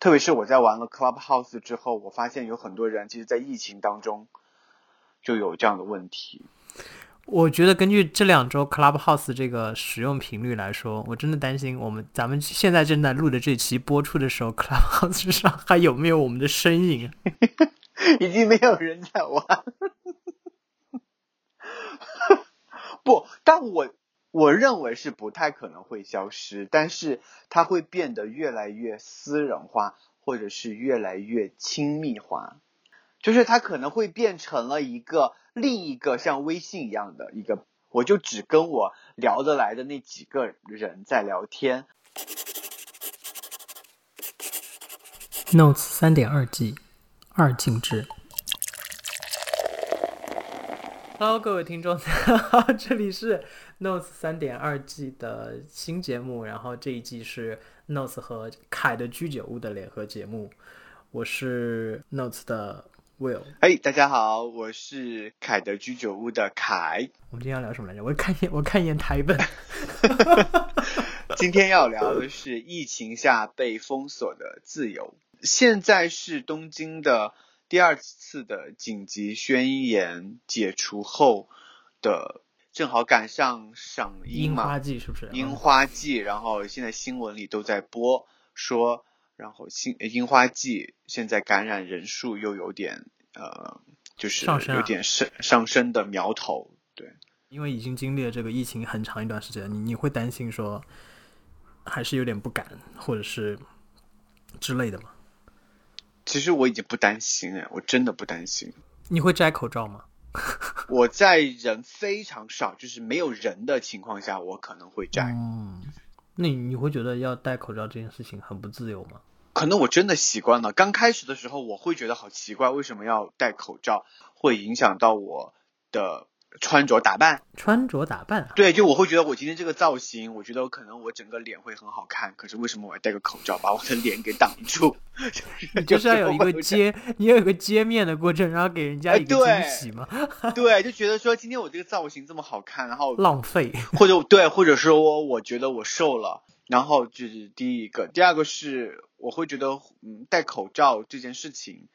特别是我在玩了 Clubhouse 之后，我发现有很多人其实，在疫情当中就有这样的问题。我觉得根据这两周 Clubhouse 这个使用频率来说，我真的担心我们咱们现在正在录的这期播出的时候，Clubhouse 上还有没有我们的身影？已经没有人在玩。不，但我。我认为是不太可能会消失，但是它会变得越来越私人化，或者是越来越亲密化，就是它可能会变成了一个另一个像微信一样的一个，我就只跟我聊得来的那几个人在聊天。Notes 三点二 G 二进制。Hello，各位听众，这里是 Notes 三点二季的新节目，然后这一季是 Notes 和凯的居酒屋的联合节目。我是 Notes 的 Will。哎，大家好，我是凯的居酒屋的凯。我们今天要聊什么来着？我看一眼，我看一眼台本。今天要聊的是疫情下被封锁的自由。现在是东京的。第二次的紧急宣言解除后的，正好赶上赏樱嘛，樱花季是不是？樱花季，然后现在新闻里都在播说，然后新樱花季现在感染人数又有点呃，就是有点上上升的苗头，对。因为已经经历了这个疫情很长一段时间，你你会担心说，还是有点不敢，或者是之类的吗？其实我已经不担心哎，我真的不担心。你会摘口罩吗？我在人非常少，就是没有人的情况下，我可能会摘。嗯，那你会觉得要戴口罩这件事情很不自由吗？可能我真的习惯了。刚开始的时候，我会觉得好奇怪，为什么要戴口罩，会影响到我的。穿着打扮，穿着打扮，对，就我会觉得我今天这个造型，我觉得可能我整个脸会很好看。可是为什么我要戴个口罩把我的脸给挡住？就是要有一个揭，你要有个揭面的过程，然后给人家一个惊喜吗？对，就觉得说今天我这个造型这么好看，然后浪费，或者对，或者说我觉得我瘦了，然后就是第一个，第二个是我会觉得，嗯，戴口罩这件事情。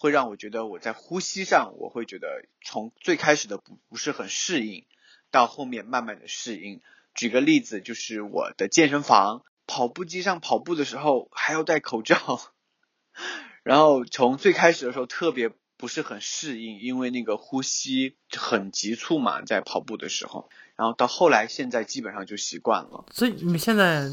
会让我觉得我在呼吸上，我会觉得从最开始的不不是很适应，到后面慢慢的适应。举个例子，就是我的健身房跑步机上跑步的时候还要戴口罩，然后从最开始的时候特别不是很适应，因为那个呼吸很急促嘛，在跑步的时候，然后到后来现在基本上就习惯了。所以你们现在，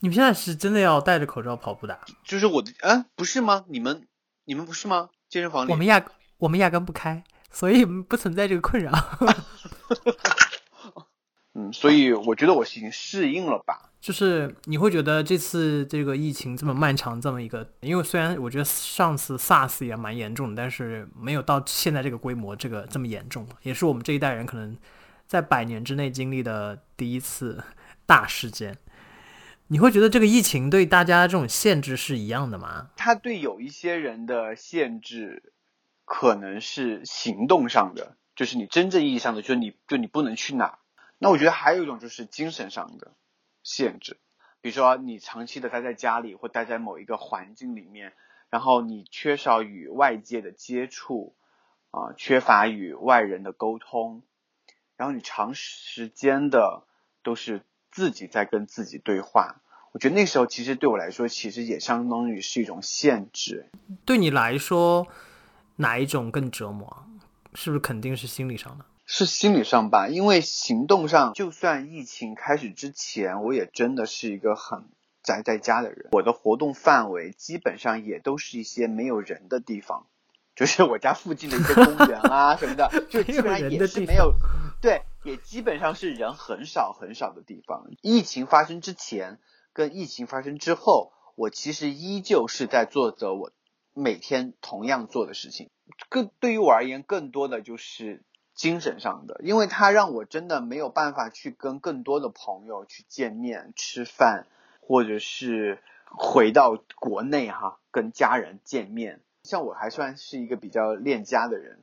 你们现在是真的要戴着口罩跑步的？就是我的啊，不是吗？你们？你们不是吗？健身房里我们压我们压根不开，所以不存在这个困扰。嗯，所以我觉得我已经适应了吧。就是你会觉得这次这个疫情这么漫长，这么一个，因为虽然我觉得上次 SARS 也蛮严重的，但是没有到现在这个规模，这个这么严重，也是我们这一代人可能在百年之内经历的第一次大事件。你会觉得这个疫情对大家这种限制是一样的吗？它对有一些人的限制，可能是行动上的，就是你真正意义上的，就是你就你不能去哪。那我觉得还有一种就是精神上的限制，比如说你长期的待在家里或待在某一个环境里面，然后你缺少与外界的接触，啊，缺乏与外人的沟通，然后你长时间的都是。自己在跟自己对话，我觉得那时候其实对我来说，其实也相当于是一种限制。对你来说，哪一种更折磨？是不是肯定是心理上的？是心理上吧，因为行动上，就算疫情开始之前，我也真的是一个很宅在家的人。我的活动范围基本上也都是一些没有人的地方，就是我家附近的一些公园啊什么的，就基本上也是没有。也基本上是人很少很少的地方。疫情发生之前跟疫情发生之后，我其实依旧是在做着我每天同样做的事情。更对于我而言，更多的就是精神上的，因为它让我真的没有办法去跟更多的朋友去见面吃饭，或者是回到国内哈跟家人见面。像我还算是一个比较恋家的人。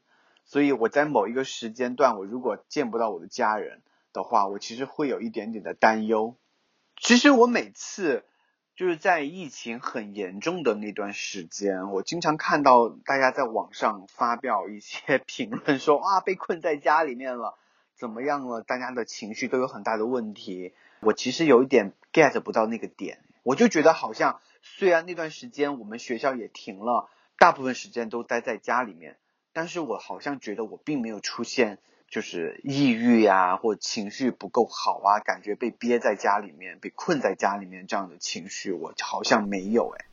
所以我在某一个时间段，我如果见不到我的家人的话，我其实会有一点点的担忧。其实我每次就是在疫情很严重的那段时间，我经常看到大家在网上发表一些 评论，说啊被困在家里面了，怎么样了？大家的情绪都有很大的问题。我其实有一点 get 不到那个点，我就觉得好像虽然那段时间我们学校也停了，大部分时间都待在家里面，但是我好像觉得我并没有出现。就是抑郁呀，或情绪不够好啊，感觉被憋在家里面，被困在家里面这样的情绪，我好像没有哎。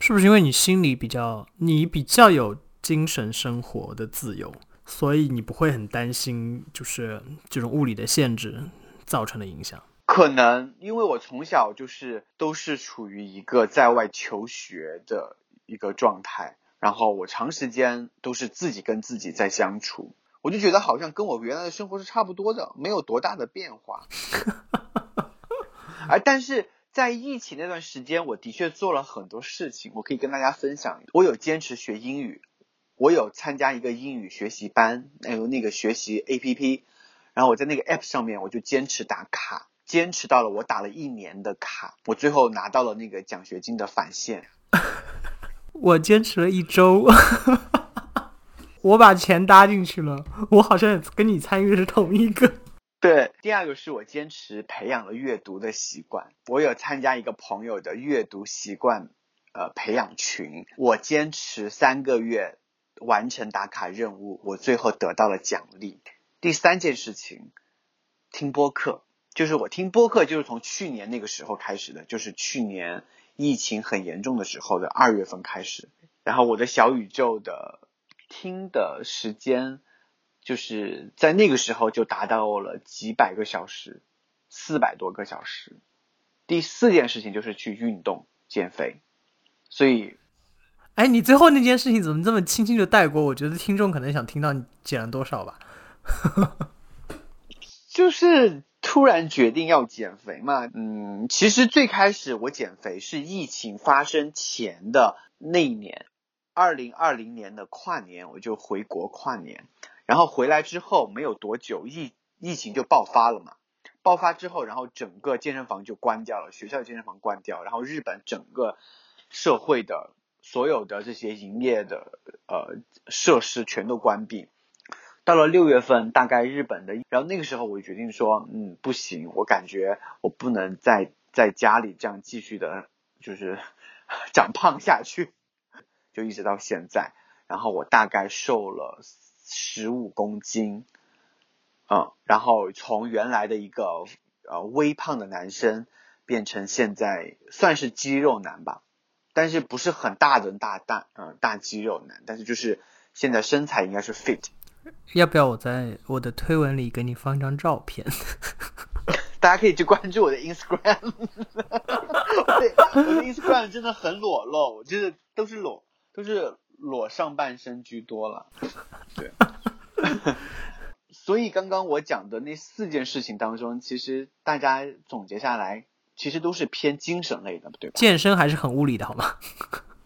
是不是因为你心里比较，你比较有精神生活的自由，所以你不会很担心，就是这种物理的限制造成的影响？可能因为我从小就是都是处于一个在外求学的一个状态，然后我长时间都是自己跟自己在相处。我就觉得好像跟我原来的生活是差不多的，没有多大的变化。而但是在疫情那段时间，我的确做了很多事情，我可以跟大家分享。我有坚持学英语，我有参加一个英语学习班，还有那个学习 APP。然后我在那个 App 上面，我就坚持打卡，坚持到了我打了一年的卡，我最后拿到了那个奖学金的返现。我坚持了一周。我把钱搭进去了，我好像跟你参与的是同一个。对，第二个是我坚持培养了阅读的习惯，我有参加一个朋友的阅读习惯呃培养群，我坚持三个月完成打卡任务，我最后得到了奖励。第三件事情，听播客，就是我听播客就是从去年那个时候开始的，就是去年疫情很严重的时候的二月份开始，然后我的小宇宙的。听的时间就是在那个时候就达到了几百个小时，四百多个小时。第四件事情就是去运动减肥，所以，哎，你最后那件事情怎么这么轻轻就带过？我觉得听众可能想听到你减了多少吧。就是突然决定要减肥嘛，嗯，其实最开始我减肥是疫情发生前的那一年。二零二零年的跨年，我就回国跨年，然后回来之后没有多久，疫疫情就爆发了嘛。爆发之后，然后整个健身房就关掉了，学校健身房关掉，然后日本整个社会的所有的这些营业的呃设施全都关闭。到了六月份，大概日本的，然后那个时候我就决定说，嗯，不行，我感觉我不能再在家里这样继续的，就是 长胖下去。就一直到现在，然后我大概瘦了十五公斤，嗯，然后从原来的一个呃微胖的男生变成现在算是肌肉男吧，但是不是很大的大大嗯大肌肉男，但是就是现在身材应该是 fit。要不要我在我的推文里给你放张照片？大家可以去关注我的 Instagram，对，我的 Instagram 真的很裸露，就是都是裸。都是裸上半身居多了，对。所以刚刚我讲的那四件事情当中，其实大家总结下来，其实都是偏精神类的，对吧？健身还是很物理的，好吗？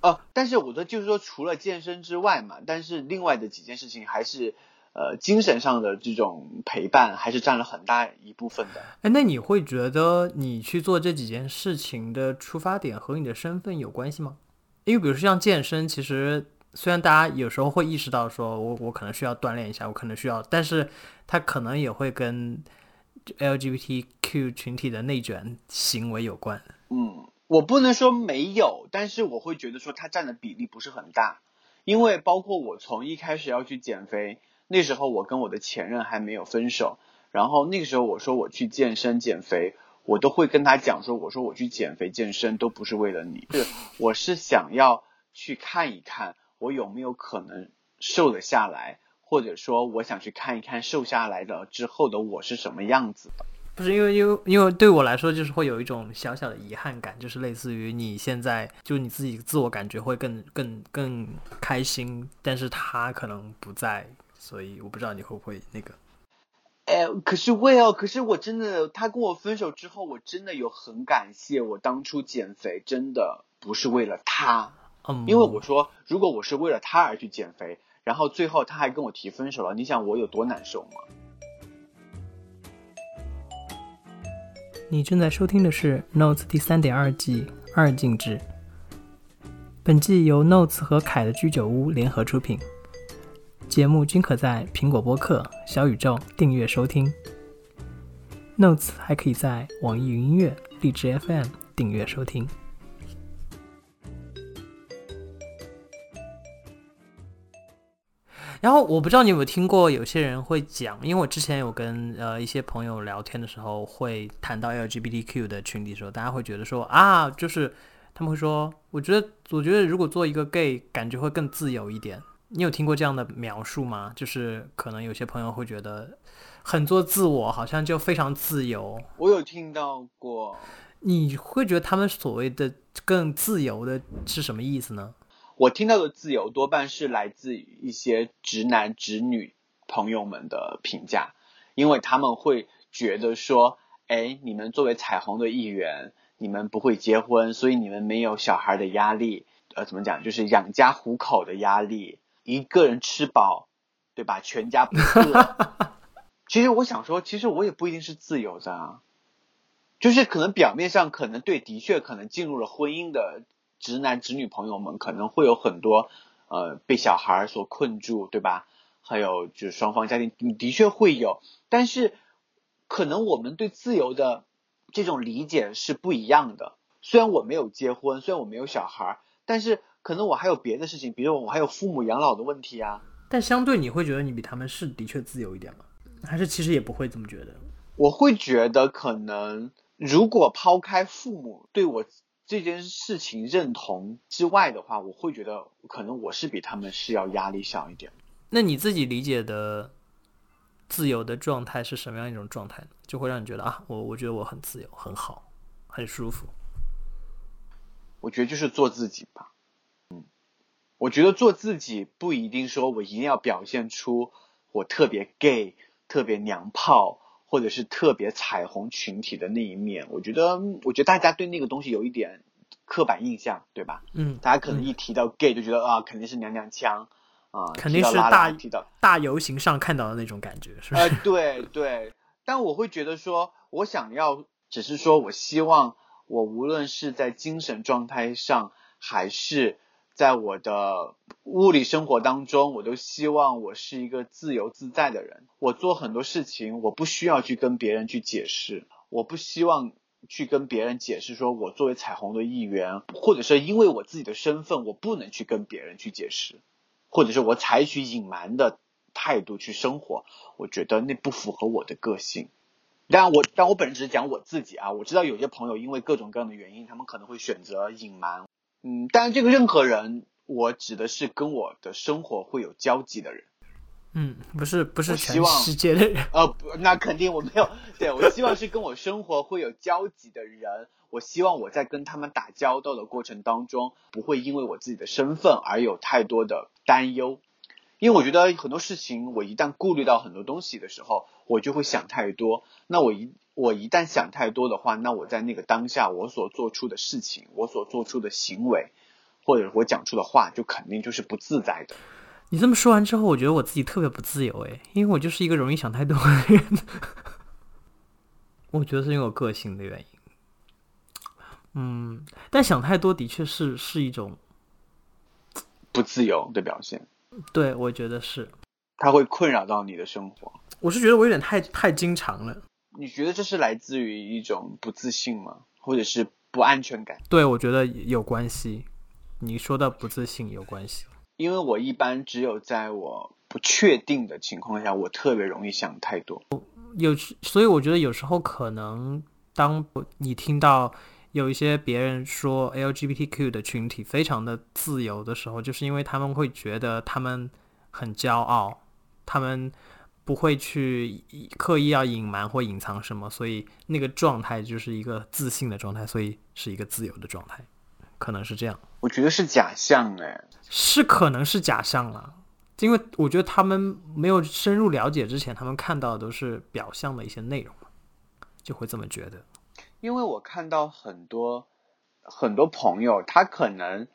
哦，但是我的就是说，除了健身之外嘛，但是另外的几件事情还是呃精神上的这种陪伴，还是占了很大一部分的。哎，那你会觉得你去做这几件事情的出发点和你的身份有关系吗？因为比如说像健身，其实虽然大家有时候会意识到说，我我可能需要锻炼一下，我可能需要，但是它可能也会跟 LGBTQ 群体的内卷行为有关。嗯，我不能说没有，但是我会觉得说它占的比例不是很大，因为包括我从一开始要去减肥，那时候我跟我的前任还没有分手，然后那个时候我说我去健身减肥。我都会跟他讲说，我说我去减肥健身都不是为了你，是我是想要去看一看我有没有可能瘦得下来，或者说我想去看一看瘦下来的之后的我是什么样子的。不是因为因为因为对我来说就是会有一种小小的遗憾感，就是类似于你现在就你自己自我感觉会更更更开心，但是他可能不在，所以我不知道你会不会那个。哎，可是会哦，可是我真的，他跟我分手之后，我真的有很感谢我当初减肥，真的不是为了他，嗯，因为我说如果我是为了他而去减肥，然后最后他还跟我提分手了，你想我有多难受吗？你正在收听的是《Notes》第三点二季二进制。本季由 Notes 和凯的居酒屋联合出品，节目均可在苹果播客、小宇宙订阅收听。Notes 还可以在网易云音乐、荔枝 FM 订阅收听。然后我不知道你有没有听过，有些人会讲，因为我之前有跟呃一些朋友聊天的时候，会谈到 LGBTQ 的群体的时候，大家会觉得说啊，就是他们会说，我觉得我觉得如果做一个 gay，感觉会更自由一点。你有听过这样的描述吗？就是可能有些朋友会觉得很做自我，好像就非常自由。我有听到过，你会觉得他们所谓的更自由的是什么意思呢？我听到的自由多半是来自于一些直男直女朋友们的评价，因为他们会觉得说，哎，你们作为彩虹的一员，你们不会结婚，所以你们没有小孩的压力，呃，怎么讲，就是养家糊口的压力，一个人吃饱，对吧？全家不饿。其实我想说，其实我也不一定是自由的啊，就是可能表面上可能对，的确可能进入了婚姻的。直男直女朋友们可能会有很多，呃，被小孩所困住，对吧？还有就是双方家庭的确会有，但是可能我们对自由的这种理解是不一样的。虽然我没有结婚，虽然我没有小孩，但是可能我还有别的事情，比如我还有父母养老的问题啊。但相对你会觉得你比他们是的确自由一点吗？还是其实也不会这么觉得？我会觉得可能如果抛开父母对我。这件事情认同之外的话，我会觉得可能我是比他们是要压力小一点。那你自己理解的自由的状态是什么样一种状态呢？就会让你觉得啊，我我觉得我很自由，很好，很舒服。我觉得就是做自己吧。嗯，我觉得做自己不一定说我一定要表现出我特别 gay、特别娘炮。或者是特别彩虹群体的那一面，我觉得，我觉得大家对那个东西有一点刻板印象，对吧？嗯，大家可能一提到 gay 就觉得啊，肯定是娘娘腔啊，肯定是大提到大游行上看到的那种感觉，是吧？呃，对对，但我会觉得说，我想要，只是说我希望，我无论是在精神状态上，还是。在我的物理生活当中，我都希望我是一个自由自在的人。我做很多事情，我不需要去跟别人去解释，我不希望去跟别人解释，说我作为彩虹的一员，或者是因为我自己的身份，我不能去跟别人去解释，或者是我采取隐瞒的态度去生活，我觉得那不符合我的个性。但，我但我本人只是讲我自己啊。我知道有些朋友因为各种各样的原因，他们可能会选择隐瞒。嗯，但是这个任何人，我指的是跟我的生活会有交集的人。嗯，不是不是全世界的人。呃，那肯定我没有。对我希望是跟我生活会有交集的人。我希望我在跟他们打交道的过程当中，不会因为我自己的身份而有太多的担忧。因为我觉得很多事情，我一旦顾虑到很多东西的时候，我就会想太多。那我一我一旦想太多的话，那我在那个当下，我所做出的事情，我所做出的行为，或者我讲出的话，就肯定就是不自在的。你这么说完之后，我觉得我自己特别不自由诶，因为我就是一个容易想太多的人。我觉得是因为我个性的原因。嗯，但想太多的确是是一种 不自由的表现。对，我觉得是。它会困扰到你的生活。我是觉得我有点太太经常了。你觉得这是来自于一种不自信吗？或者是不安全感？对，我觉得有关系。你说的不自信有关系。因为我一般只有在我不确定的情况下，我特别容易想太多。有，所以我觉得有时候可能，当你听到有一些别人说 LGBTQ 的群体非常的自由的时候，就是因为他们会觉得他们很骄傲，他们。不会去刻意要隐瞒或隐藏什么，所以那个状态就是一个自信的状态，所以是一个自由的状态，可能是这样。我觉得是假象哎，是可能是假象了，因为我觉得他们没有深入了解之前，他们看到的都是表象的一些内容就会这么觉得。因为我看到很多很多朋友，他可能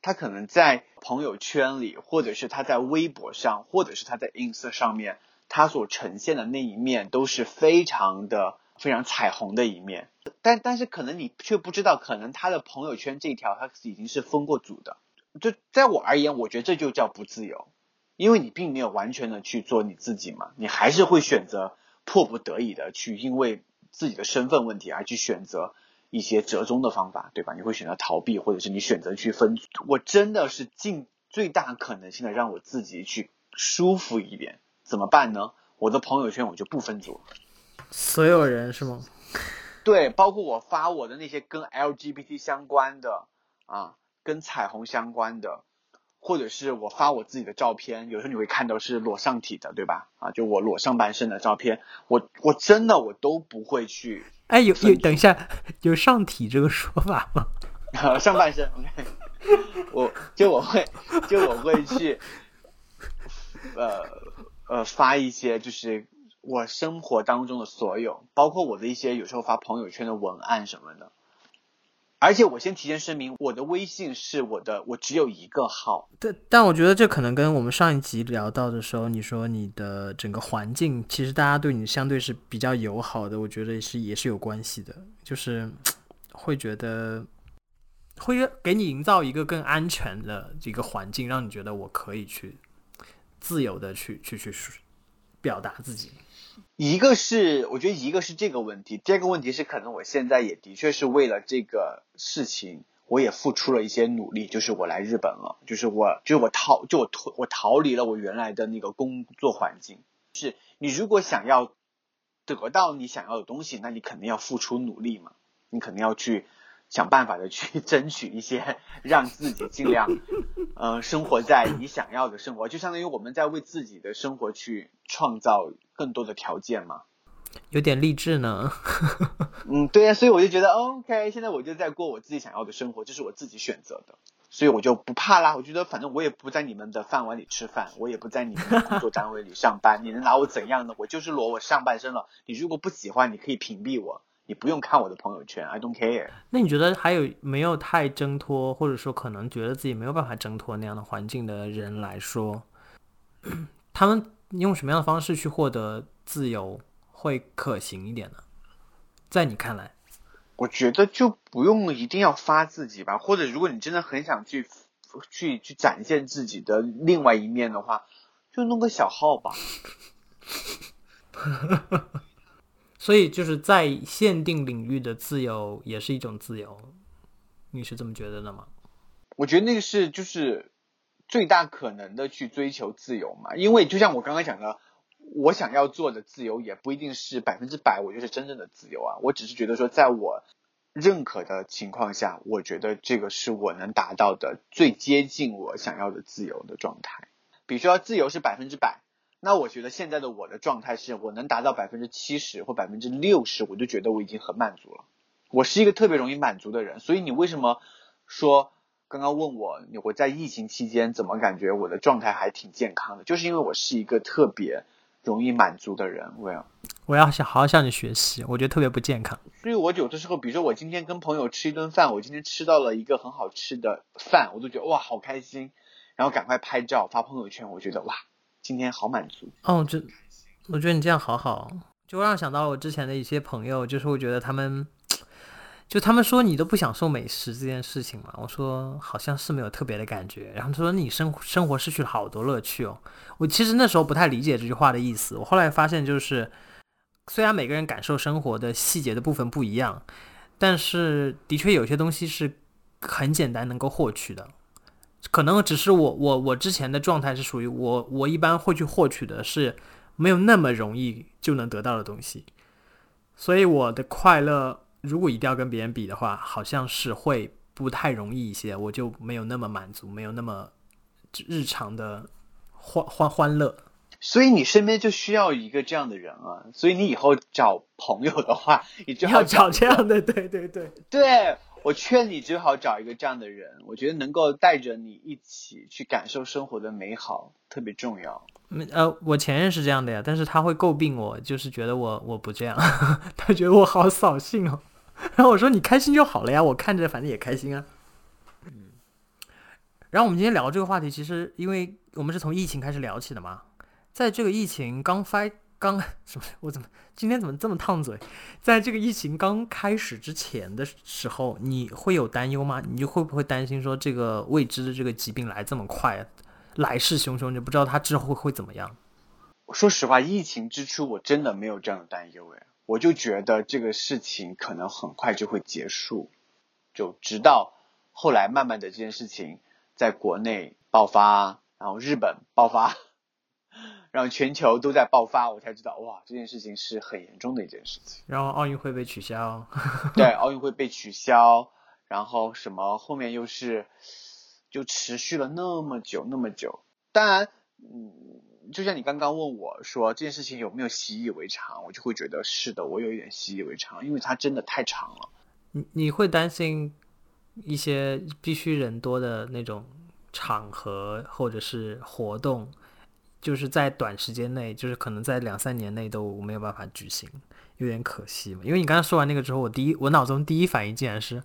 他可能在朋友圈里，或者是他在微博上，或者是他在 ins 上面。他所呈现的那一面都是非常的非常彩虹的一面，但但是可能你却不知道，可能他的朋友圈这条他已经是封过组的。就在我而言，我觉得这就叫不自由，因为你并没有完全的去做你自己嘛，你还是会选择迫不得已的去，因为自己的身份问题而去选择一些折中的方法，对吧？你会选择逃避，或者是你选择去分组。我真的是尽最大可能性的让我自己去舒服一点，怎么办呢？我的朋友圈我就不分组，所有人是吗？对，包括我发我的那些跟 LGBT 相关的啊，跟彩虹相关的，或者是我发我自己的照片，有时候你会看到是裸上体的，对吧？啊，就我裸上半身的照片，我我真的我都不会去。哎，有有，等一下，有上体这个说法吗？上半身，OK，我就我会就我会去，呃呃，发一些就是。我生活当中的所有，包括我的一些有时候发朋友圈的文案什么的，而且我先提前声明，我的微信是我的，我只有一个号。但但我觉得这可能跟我们上一集聊到的时候，你说你的整个环境，其实大家对你相对是比较友好的，我觉得是也是有关系的，就是 会觉得会给你营造一个更安全的一个环境，让你觉得我可以去自由的去去去表达自己。一个是我觉得一个是这个问题，第二个问题是可能我现在也的确是为了这个事情，我也付出了一些努力，就是我来日本了，就是我就是我逃就我脱我逃离了我原来的那个工作环境。是你如果想要得到你想要的东西，那你肯定要付出努力嘛，你肯定要去。想办法的去争取一些，让自己尽量，呃，生活在你想要的生活，就相当于我们在为自己的生活去创造更多的条件嘛。有点励志呢。嗯，对呀，所以我就觉得，OK，现在我就在过我自己想要的生活，这是我自己选择的，所以我就不怕啦。我觉得反正我也不在你们的饭碗里吃饭，我也不在你们的工作单位里上班，你能拿我怎样呢？我就是裸我上半身了。你如果不喜欢，你可以屏蔽我。你不用看我的朋友圈，I don't care。那你觉得还有没有太挣脱，或者说可能觉得自己没有办法挣脱那样的环境的人来说，他们用什么样的方式去获得自由会可行一点呢？在你看来，我觉得就不用一定要发自己吧，或者如果你真的很想去去去展现自己的另外一面的话，就弄个小号吧。所以就是在限定领域的自由也是一种自由，你是这么觉得的吗？我觉得那个是就是最大可能的去追求自由嘛，因为就像我刚刚讲的，我想要做的自由也不一定是百分之百，我就是真正的自由啊。我只是觉得说，在我认可的情况下，我觉得这个是我能达到的最接近我想要的自由的状态。比如说，自由是百分之百。那我觉得现在的我的状态是我能达到百分之七十或百分之六十，我就觉得我已经很满足了。我是一个特别容易满足的人，所以你为什么说刚刚问我我在疫情期间怎么感觉我的状态还挺健康的？就是因为我是一个特别容易满足的人。我要我要想好好向你学习，我觉得特别不健康。所以我有的时候，比如说我今天跟朋友吃一顿饭，我今天吃到了一个很好吃的饭，我都觉得哇好开心，然后赶快拍照发朋友圈，我觉得哇。今天好满足哦，就我觉得你这样好好，就让想到我之前的一些朋友，就是我觉得他们，就他们说你都不享受美食这件事情嘛。我说好像是没有特别的感觉，然后他说你生生活失去了好多乐趣哦。我其实那时候不太理解这句话的意思，我后来发现就是，虽然每个人感受生活的细节的部分不一样，但是的确有些东西是很简单能够获取的。可能只是我我我之前的状态是属于我我一般会去获取的是没有那么容易就能得到的东西，所以我的快乐如果一定要跟别人比的话，好像是会不太容易一些，我就没有那么满足，没有那么日常的欢欢欢乐。所以你身边就需要一个这样的人啊，所以你以后找朋友的话，你就要找这样的，对对对对。我劝你最好找一个这样的人，我觉得能够带着你一起去感受生活的美好特别重要。呃，我前任是这样的呀，但是他会诟病我，就是觉得我我不这样，他觉得我好扫兴哦。然后我说你开心就好了呀，我看着反正也开心啊。嗯。然后我们今天聊这个话题，其实因为我们是从疫情开始聊起的嘛，在这个疫情刚发刚什么？我怎么今天怎么这么烫嘴？在这个疫情刚开始之前的时候，你会有担忧吗？你就会不会担心说这个未知的这个疾病来这么快，来势汹汹，你不知道它之后会怎么样？说实话，疫情之初我真的没有这样的担忧，诶，我就觉得这个事情可能很快就会结束，就直到后来慢慢的这件事情在国内爆发，然后日本爆发。让全球都在爆发，我才知道哇，这件事情是很严重的一件事情。然后奥运会被取消，对，奥运会被取消，然后什么后面又是就持续了那么久那么久。当然，嗯，就像你刚刚问我说这件事情有没有习以为常，我就会觉得是的，我有一点习以为常，因为它真的太长了。你你会担心一些必须人多的那种场合或者是活动？就是在短时间内，就是可能在两三年内都没有办法举行，有点可惜嘛。因为你刚刚说完那个之后，我第一我脑中第一反应竟然是，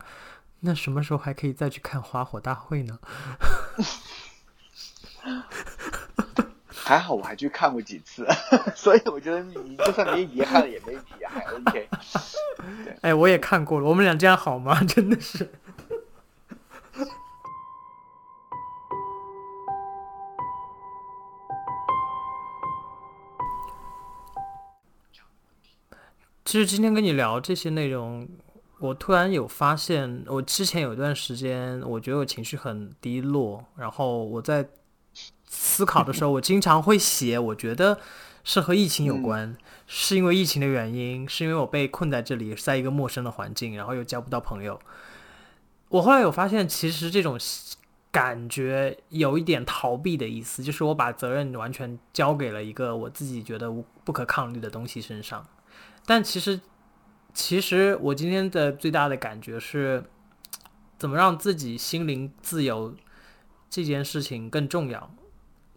那什么时候还可以再去看花火大会呢？还好我还去看过几次，所以我觉得你就算没遗憾也没比还 OK。哎，我也看过了，我们俩这样好吗？真的是。其实今天跟你聊这些内容，我突然有发现，我之前有一段时间，我觉得我情绪很低落，然后我在思考的时候，我经常会写，我觉得是和疫情有关，是因为疫情的原因，是因为我被困在这里，在一个陌生的环境，然后又交不到朋友。我后来有发现，其实这种感觉有一点逃避的意思，就是我把责任完全交给了一个我自己觉得无不可抗力的东西身上。但其实，其实我今天的最大的感觉是，怎么让自己心灵自由这件事情更重要。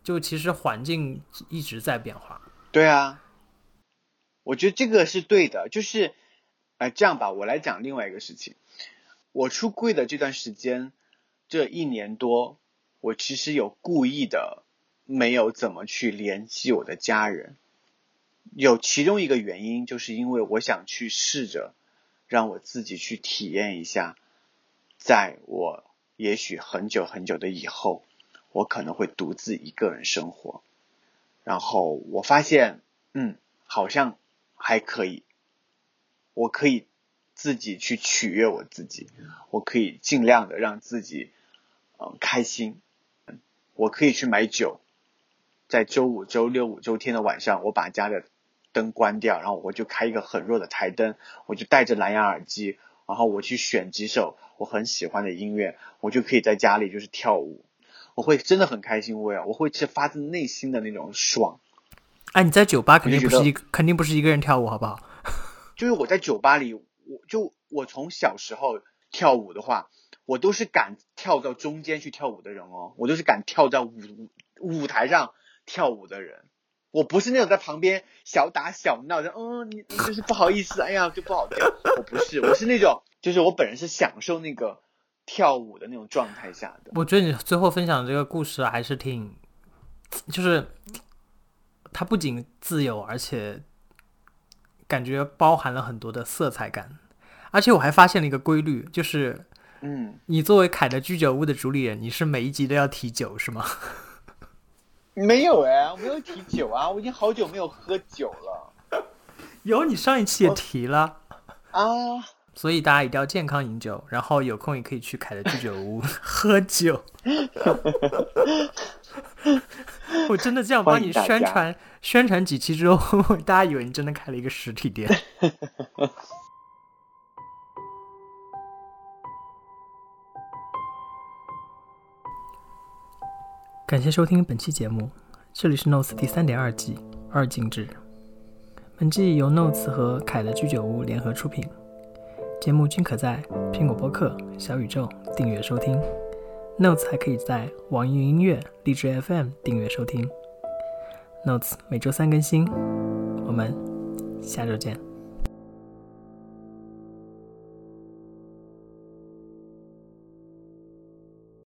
就其实环境一直在变化。对啊，我觉得这个是对的。就是，哎，这样吧，我来讲另外一个事情。我出柜的这段时间，这一年多，我其实有故意的没有怎么去联系我的家人。有其中一个原因，就是因为我想去试着让我自己去体验一下，在我也许很久很久的以后，我可能会独自一个人生活。然后我发现，嗯，好像还可以，我可以自己去取悦我自己，我可以尽量的让自己嗯开心，我可以去买酒，在周五、周六、五周天的晚上，我把家的。灯关掉，然后我就开一个很弱的台灯，我就戴着蓝牙耳机，然后我去选几首我很喜欢的音乐，我就可以在家里就是跳舞，我会真的很开心，我呀，我会是发自内心的那种爽。哎，你在酒吧肯定不是一肯定不是一个人跳舞，好不好？就是我在酒吧里，我就我从小时候跳舞的话，我都是敢跳到中间去跳舞的人哦，我都是敢跳到舞舞台上跳舞的人。我不是那种在旁边小打小闹的，嗯，你就是不好意思，哎呀，就不好跳。我不是，我是那种，就是我本人是享受那个跳舞的那种状态下的。我觉得你最后分享这个故事还是挺，就是它不仅自由，而且感觉包含了很多的色彩感。而且我还发现了一个规律，就是，嗯，你作为凯的居酒屋的主理人，你是每一集都要提酒是吗？没有哎，我没有提酒啊，我已经好久没有喝酒了。有，你上一期也提了啊。所以大家一定要健康饮酒，然后有空也可以去凯的居酒屋 喝酒。我真的这样帮你宣传宣传几期之后，大家以为你真的开了一个实体店。感谢收听本期节目，这里是 Notes 第三点二季二进制。本季由 Notes 和凯的居酒屋联合出品，节目均可在苹果播客、小宇宙订阅收听。Notes 还可以在网易云音乐、荔枝 FM 订阅收听。Notes 每周三更新，我们下周见。